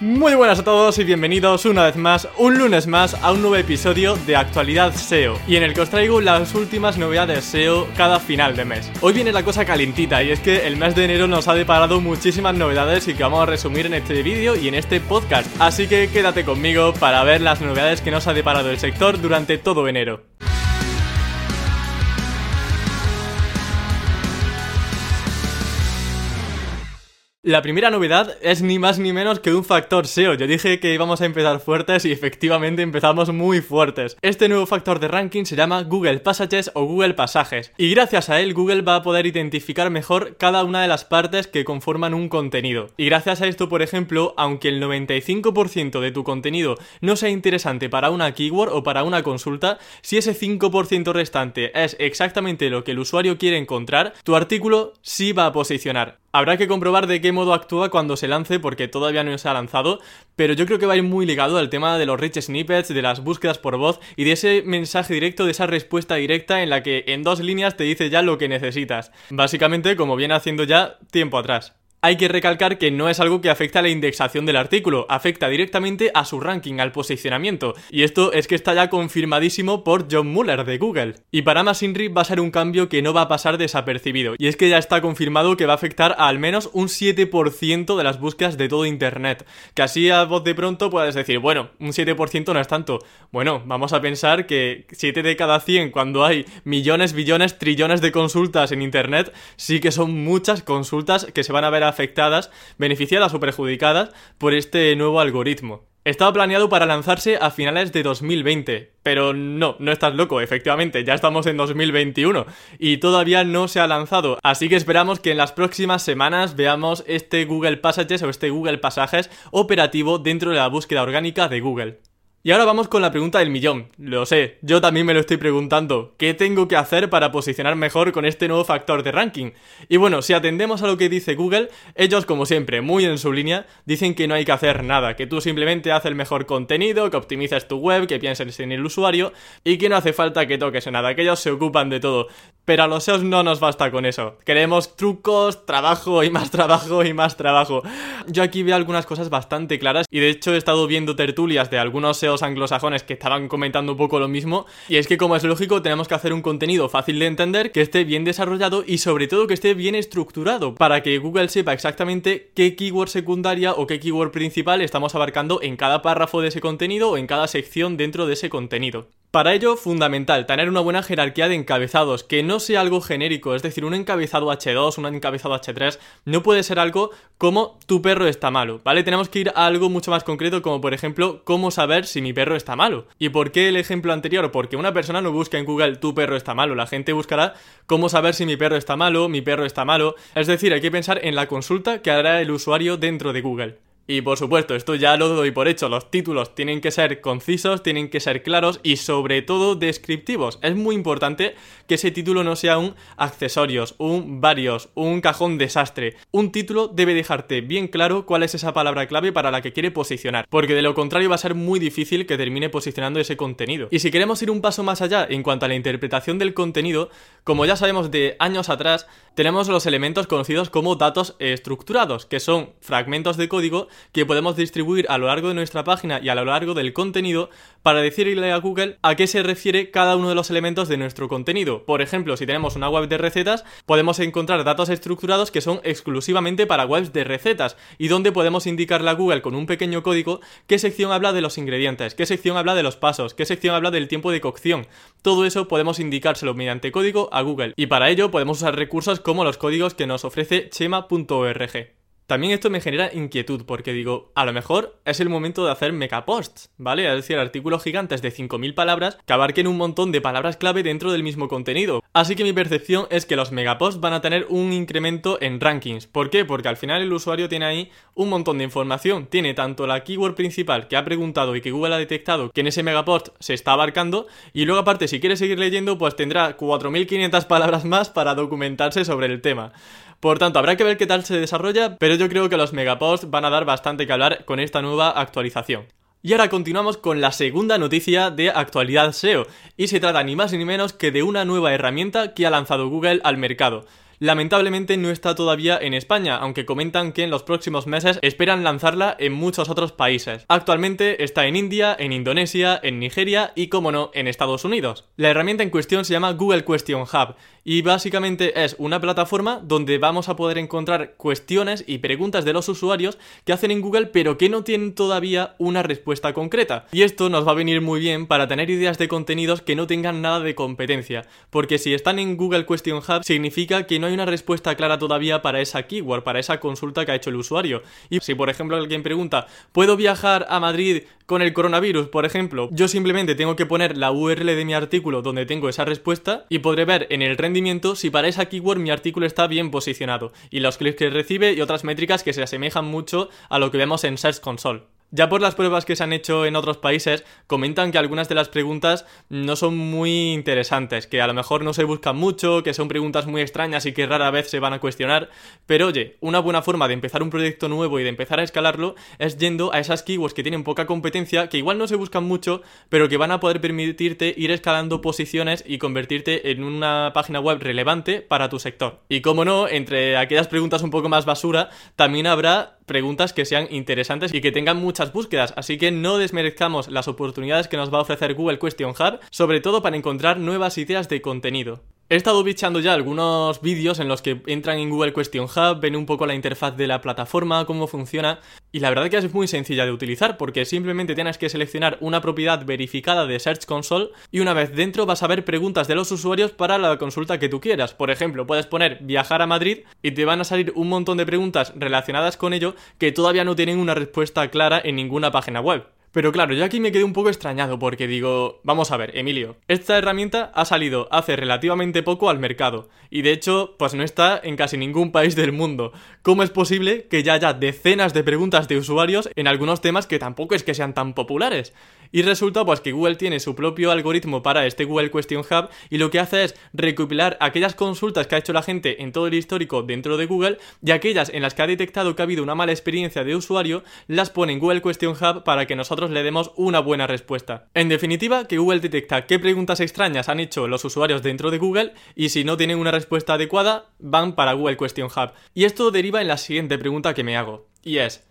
Muy buenas a todos y bienvenidos una vez más, un lunes más, a un nuevo episodio de Actualidad SEO y en el que os traigo las últimas novedades SEO cada final de mes. Hoy viene la cosa calentita y es que el mes de enero nos ha deparado muchísimas novedades y que vamos a resumir en este vídeo y en este podcast, así que quédate conmigo para ver las novedades que nos ha deparado el sector durante todo enero. La primera novedad es ni más ni menos que un factor SEO. Yo dije que íbamos a empezar fuertes y efectivamente empezamos muy fuertes. Este nuevo factor de ranking se llama Google Passages o Google Pasajes. Y gracias a él Google va a poder identificar mejor cada una de las partes que conforman un contenido. Y gracias a esto, por ejemplo, aunque el 95% de tu contenido no sea interesante para una keyword o para una consulta, si ese 5% restante es exactamente lo que el usuario quiere encontrar, tu artículo sí va a posicionar. Habrá que comprobar de qué modo actúa cuando se lance porque todavía no se ha lanzado, pero yo creo que va a ir muy ligado al tema de los rich snippets, de las búsquedas por voz y de ese mensaje directo, de esa respuesta directa en la que en dos líneas te dice ya lo que necesitas. Básicamente como viene haciendo ya tiempo atrás. Hay que recalcar que no es algo que afecta a la indexación del artículo, afecta directamente a su ranking, al posicionamiento, y esto es que está ya confirmadísimo por John Muller de Google. Y para Masinri va a ser un cambio que no va a pasar desapercibido, y es que ya está confirmado que va a afectar a al menos un 7% de las búsquedas de todo Internet, que así a voz de pronto puedes decir, bueno, un 7% no es tanto. Bueno, vamos a pensar que 7 de cada 100 cuando hay millones, billones, trillones de consultas en Internet, sí que son muchas consultas que se van a ver afectadas, beneficiadas o perjudicadas por este nuevo algoritmo. Estaba planeado para lanzarse a finales de 2020, pero no, no estás loco, efectivamente, ya estamos en 2021 y todavía no se ha lanzado, así que esperamos que en las próximas semanas veamos este Google Passages o este Google Pasajes operativo dentro de la búsqueda orgánica de Google. Y ahora vamos con la pregunta del millón. Lo sé, yo también me lo estoy preguntando. ¿Qué tengo que hacer para posicionar mejor con este nuevo factor de ranking? Y bueno, si atendemos a lo que dice Google, ellos como siempre, muy en su línea, dicen que no hay que hacer nada, que tú simplemente haces el mejor contenido, que optimices tu web, que pienses en el usuario y que no hace falta que toques en nada, que ellos se ocupan de todo. Pero a los SEOs no nos basta con eso. Queremos trucos, trabajo y más trabajo y más trabajo. Yo aquí veo algunas cosas bastante claras y de hecho he estado viendo tertulias de algunos SEOs anglosajones que estaban comentando un poco lo mismo. Y es que como es lógico tenemos que hacer un contenido fácil de entender, que esté bien desarrollado y sobre todo que esté bien estructurado para que Google sepa exactamente qué keyword secundaria o qué keyword principal estamos abarcando en cada párrafo de ese contenido o en cada sección dentro de ese contenido. Para ello, fundamental, tener una buena jerarquía de encabezados, que no sea algo genérico, es decir, un encabezado H2, un encabezado H3, no puede ser algo como tu perro está malo, ¿vale? Tenemos que ir a algo mucho más concreto, como por ejemplo, cómo saber si mi perro está malo. ¿Y por qué el ejemplo anterior? Porque una persona no busca en Google tu perro está malo, la gente buscará cómo saber si mi perro está malo, mi perro está malo, es decir, hay que pensar en la consulta que hará el usuario dentro de Google. Y por supuesto, esto ya lo doy por hecho, los títulos tienen que ser concisos, tienen que ser claros y sobre todo descriptivos. Es muy importante que ese título no sea un accesorios, un varios, un cajón desastre. Un título debe dejarte bien claro cuál es esa palabra clave para la que quiere posicionar, porque de lo contrario va a ser muy difícil que termine posicionando ese contenido. Y si queremos ir un paso más allá en cuanto a la interpretación del contenido, como ya sabemos de años atrás, tenemos los elementos conocidos como datos estructurados, que son fragmentos de código que podemos distribuir a lo largo de nuestra página y a lo largo del contenido para decirle a Google a qué se refiere cada uno de los elementos de nuestro contenido. Por ejemplo, si tenemos una web de recetas, podemos encontrar datos estructurados que son exclusivamente para webs de recetas y donde podemos indicarle a Google con un pequeño código qué sección habla de los ingredientes, qué sección habla de los pasos, qué sección habla del tiempo de cocción. Todo eso podemos indicárselo mediante código Google y para ello podemos usar recursos como los códigos que nos ofrece chema.org. También esto me genera inquietud porque digo, a lo mejor es el momento de hacer megaposts, ¿vale? Es decir, artículos gigantes de 5.000 palabras que abarquen un montón de palabras clave dentro del mismo contenido. Así que mi percepción es que los megaposts van a tener un incremento en rankings. ¿Por qué? Porque al final el usuario tiene ahí un montón de información. Tiene tanto la keyword principal que ha preguntado y que Google ha detectado que en ese megapost se está abarcando y luego aparte si quiere seguir leyendo pues tendrá 4.500 palabras más para documentarse sobre el tema. Por tanto, habrá que ver qué tal se desarrolla, pero yo creo que los megaposts van a dar bastante que hablar con esta nueva actualización. Y ahora continuamos con la segunda noticia de actualidad SEO, y se trata ni más ni menos que de una nueva herramienta que ha lanzado Google al mercado. Lamentablemente no está todavía en España, aunque comentan que en los próximos meses esperan lanzarla en muchos otros países. Actualmente está en India, en Indonesia, en Nigeria y, como no, en Estados Unidos. La herramienta en cuestión se llama Google Question Hub y básicamente es una plataforma donde vamos a poder encontrar cuestiones y preguntas de los usuarios que hacen en Google pero que no tienen todavía una respuesta concreta. Y esto nos va a venir muy bien para tener ideas de contenidos que no tengan nada de competencia, porque si están en Google Question Hub significa que no hay una respuesta clara todavía para esa keyword, para esa consulta que ha hecho el usuario. Y si por ejemplo alguien pregunta, ¿puedo viajar a Madrid con el coronavirus, por ejemplo? Yo simplemente tengo que poner la URL de mi artículo donde tengo esa respuesta y podré ver en el rendimiento si para esa keyword mi artículo está bien posicionado y los clics que recibe y otras métricas que se asemejan mucho a lo que vemos en Search Console. Ya por las pruebas que se han hecho en otros países, comentan que algunas de las preguntas no son muy interesantes, que a lo mejor no se buscan mucho, que son preguntas muy extrañas y que rara vez se van a cuestionar. Pero oye, una buena forma de empezar un proyecto nuevo y de empezar a escalarlo es yendo a esas keywords que tienen poca competencia, que igual no se buscan mucho, pero que van a poder permitirte ir escalando posiciones y convertirte en una página web relevante para tu sector. Y como no, entre aquellas preguntas un poco más basura, también habrá preguntas que sean interesantes y que tengan muchas búsquedas, así que no desmerezcamos las oportunidades que nos va a ofrecer Google Question Hub, sobre todo para encontrar nuevas ideas de contenido. He estado bichando ya algunos vídeos en los que entran en Google Question Hub, ven un poco la interfaz de la plataforma, cómo funciona, y la verdad que es muy sencilla de utilizar porque simplemente tienes que seleccionar una propiedad verificada de Search Console y una vez dentro vas a ver preguntas de los usuarios para la consulta que tú quieras. Por ejemplo, puedes poner viajar a Madrid y te van a salir un montón de preguntas relacionadas con ello que todavía no tienen una respuesta clara en ninguna página web. Pero claro, yo aquí me quedé un poco extrañado porque digo, vamos a ver, Emilio, esta herramienta ha salido hace relativamente poco al mercado y de hecho, pues no está en casi ningún país del mundo. ¿Cómo es posible que ya haya decenas de preguntas de usuarios en algunos temas que tampoco es que sean tan populares? Y resulta pues que Google tiene su propio algoritmo para este Google Question Hub y lo que hace es recopilar aquellas consultas que ha hecho la gente en todo el histórico dentro de Google y aquellas en las que ha detectado que ha habido una mala experiencia de usuario, las pone en Google Question Hub para que nosotros le demos una buena respuesta. En definitiva, que Google detecta qué preguntas extrañas han hecho los usuarios dentro de Google y si no tienen una respuesta adecuada, van para Google Question Hub. Y esto deriva en la siguiente pregunta que me hago, y es,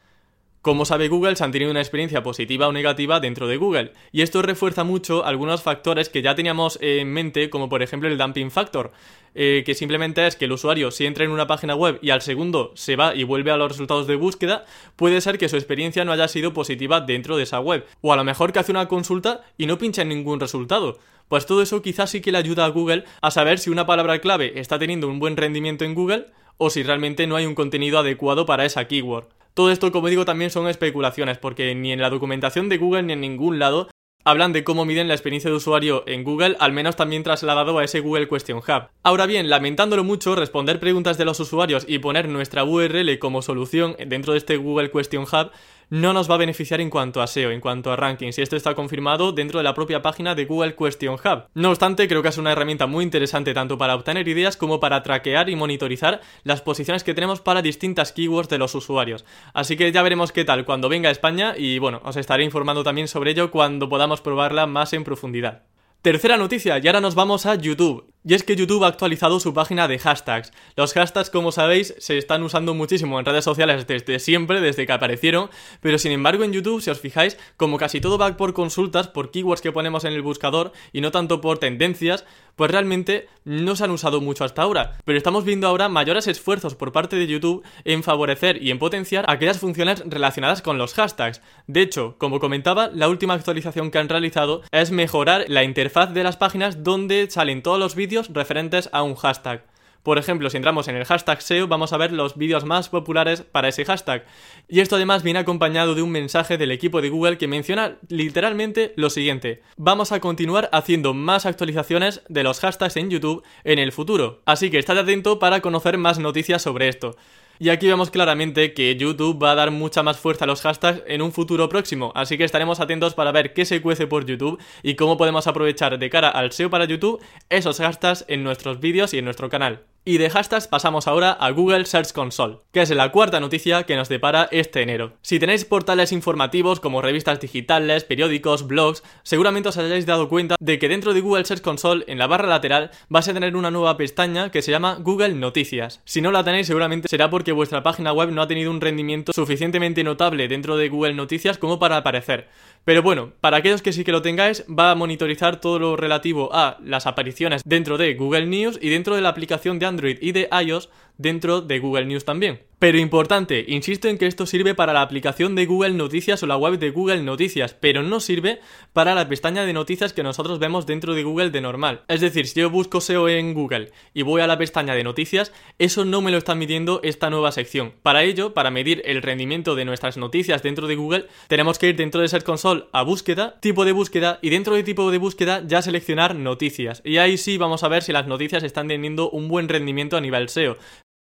¿Cómo sabe Google si han tenido una experiencia positiva o negativa dentro de Google? Y esto refuerza mucho algunos factores que ya teníamos en mente, como por ejemplo el dumping factor, eh, que simplemente es que el usuario si entra en una página web y al segundo se va y vuelve a los resultados de búsqueda, puede ser que su experiencia no haya sido positiva dentro de esa web. O a lo mejor que hace una consulta y no pincha en ningún resultado. Pues todo eso quizás sí que le ayuda a Google a saber si una palabra clave está teniendo un buen rendimiento en Google o si realmente no hay un contenido adecuado para esa keyword. Todo esto, como digo, también son especulaciones, porque ni en la documentación de Google ni en ningún lado hablan de cómo miden la experiencia de usuario en Google, al menos también trasladado a ese Google Question Hub. Ahora bien, lamentándolo mucho, responder preguntas de los usuarios y poner nuestra URL como solución dentro de este Google Question Hub no nos va a beneficiar en cuanto a SEO, en cuanto a rankings, y esto está confirmado dentro de la propia página de Google Question Hub. No obstante, creo que es una herramienta muy interesante tanto para obtener ideas como para traquear y monitorizar las posiciones que tenemos para distintas keywords de los usuarios. Así que ya veremos qué tal cuando venga a España y bueno, os estaré informando también sobre ello cuando podamos probarla más en profundidad. Tercera noticia, y ahora nos vamos a YouTube. Y es que YouTube ha actualizado su página de hashtags. Los hashtags, como sabéis, se están usando muchísimo en redes sociales desde siempre, desde que aparecieron, pero sin embargo en YouTube, si os fijáis, como casi todo va por consultas, por keywords que ponemos en el buscador y no tanto por tendencias, pues realmente no se han usado mucho hasta ahora. Pero estamos viendo ahora mayores esfuerzos por parte de YouTube en favorecer y en potenciar aquellas funciones relacionadas con los hashtags. De hecho, como comentaba, la última actualización que han realizado es mejorar la interfaz de las páginas donde salen todos los vídeos referentes a un hashtag. Por ejemplo, si entramos en el hashtag SEO, vamos a ver los vídeos más populares para ese hashtag. Y esto además viene acompañado de un mensaje del equipo de Google que menciona literalmente lo siguiente. Vamos a continuar haciendo más actualizaciones de los hashtags en YouTube en el futuro. Así que estad atento para conocer más noticias sobre esto. Y aquí vemos claramente que YouTube va a dar mucha más fuerza a los hashtags en un futuro próximo, así que estaremos atentos para ver qué se cuece por YouTube y cómo podemos aprovechar de cara al SEO para YouTube esos hashtags en nuestros vídeos y en nuestro canal. Y de hashtags pasamos ahora a Google Search Console, que es la cuarta noticia que nos depara este enero. Si tenéis portales informativos como revistas digitales, periódicos, blogs, seguramente os hayáis dado cuenta de que dentro de Google Search Console, en la barra lateral, vais a tener una nueva pestaña que se llama Google Noticias. Si no la tenéis, seguramente será porque vuestra página web no ha tenido un rendimiento suficientemente notable dentro de Google Noticias como para aparecer. Pero bueno, para aquellos que sí que lo tengáis, va a monitorizar todo lo relativo a las apariciones dentro de Google News y dentro de la aplicación de Android y de iOS dentro de Google News también. Pero importante, insisto en que esto sirve para la aplicación de Google Noticias o la web de Google Noticias, pero no sirve para la pestaña de noticias que nosotros vemos dentro de Google de normal. Es decir, si yo busco SEO en Google y voy a la pestaña de noticias, eso no me lo está midiendo esta nueva sección. Para ello, para medir el rendimiento de nuestras noticias dentro de Google, tenemos que ir dentro de Search Console a búsqueda, tipo de búsqueda y dentro de tipo de búsqueda ya seleccionar noticias. Y ahí sí vamos a ver si las noticias están teniendo un buen rendimiento a nivel SEO.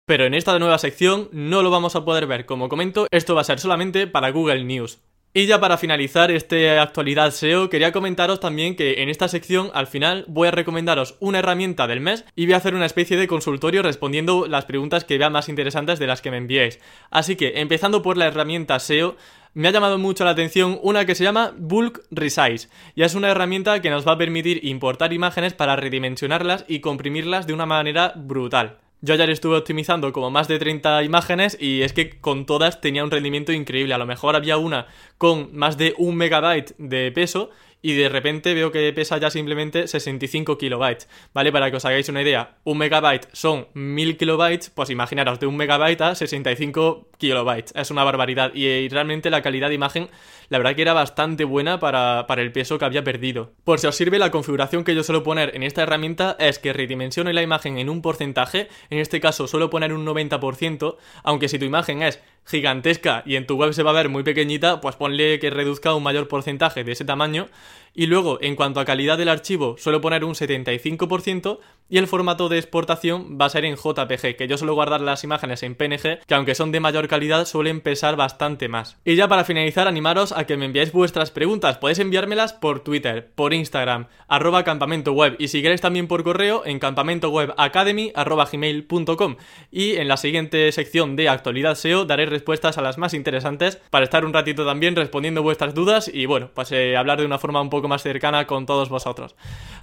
Pero en esta nueva sección no lo vamos a poder ver, como comento, esto va a ser solamente para Google News. Y ya para finalizar este actualidad SEO, quería comentaros también que en esta sección al final voy a recomendaros una herramienta del mes y voy a hacer una especie de consultorio respondiendo las preguntas que vea más interesantes de las que me enviéis. Así que, empezando por la herramienta SEO, me ha llamado mucho la atención una que se llama Bulk Resize, y es una herramienta que nos va a permitir importar imágenes para redimensionarlas y comprimirlas de una manera brutal. Yo ayer estuve optimizando como más de 30 imágenes y es que con todas tenía un rendimiento increíble. A lo mejor había una con más de un megabyte de peso y de repente veo que pesa ya simplemente 65 kilobytes, ¿vale? Para que os hagáis una idea, un megabyte son 1000 kilobytes, pues imaginaros de un megabyte a 65 kilobytes, es una barbaridad y, realmente la calidad de imagen la verdad que era bastante buena para, para, el peso que había perdido. Por si os sirve, la configuración que yo suelo poner en esta herramienta es que redimensione la imagen en un porcentaje, en este caso suelo poner un 90%, aunque si tu imagen es gigantesca y en tu web se va a ver muy pequeñita, pues ponle que reduzca un mayor porcentaje de ese tamaño. Y luego, en cuanto a calidad del archivo, suelo poner un 75% y el formato de exportación va a ser en JPG, que yo suelo guardar las imágenes en PNG, que aunque son de mayor calidad suelen pesar bastante más. Y ya para finalizar, animaros a que me enviáis vuestras preguntas. Podéis enviármelas por Twitter, por Instagram, arroba campamento web y si queréis también por correo en campamentowebacademy arroba gmail.com. Y en la siguiente sección de actualidad SEO daré respuestas a las más interesantes para estar un ratito también respondiendo vuestras dudas y bueno, pues eh, hablar de una forma un poco más cercana con todos vosotros.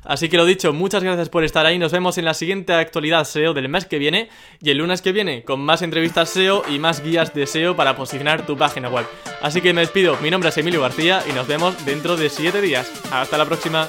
Así que lo dicho, muchas gracias por estar ahí, nos vemos en la siguiente actualidad SEO del mes que viene y el lunes que viene con más entrevistas SEO y más guías de SEO para posicionar tu página web. Así que me despido, mi nombre es Emilio García y nos vemos dentro de 7 días. Hasta la próxima.